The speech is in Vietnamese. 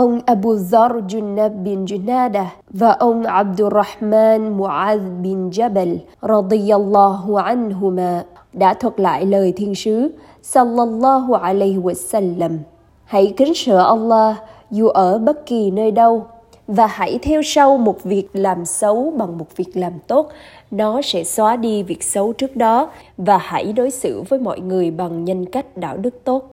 ông Abu Dhar Junab bin Junada và ông Abdurrahman Mu'adh bin Jabal radiyallahu anhuma đã thuật lại lời thiên sứ sallallahu alaihi wasallam. Hãy kính sợ Allah, dù ở bất kỳ nơi đâu, và hãy theo sau một việc làm xấu bằng một việc làm tốt nó sẽ xóa đi việc xấu trước đó, và hãy đối xử với mọi người bằng nhân cách đạo đức tốt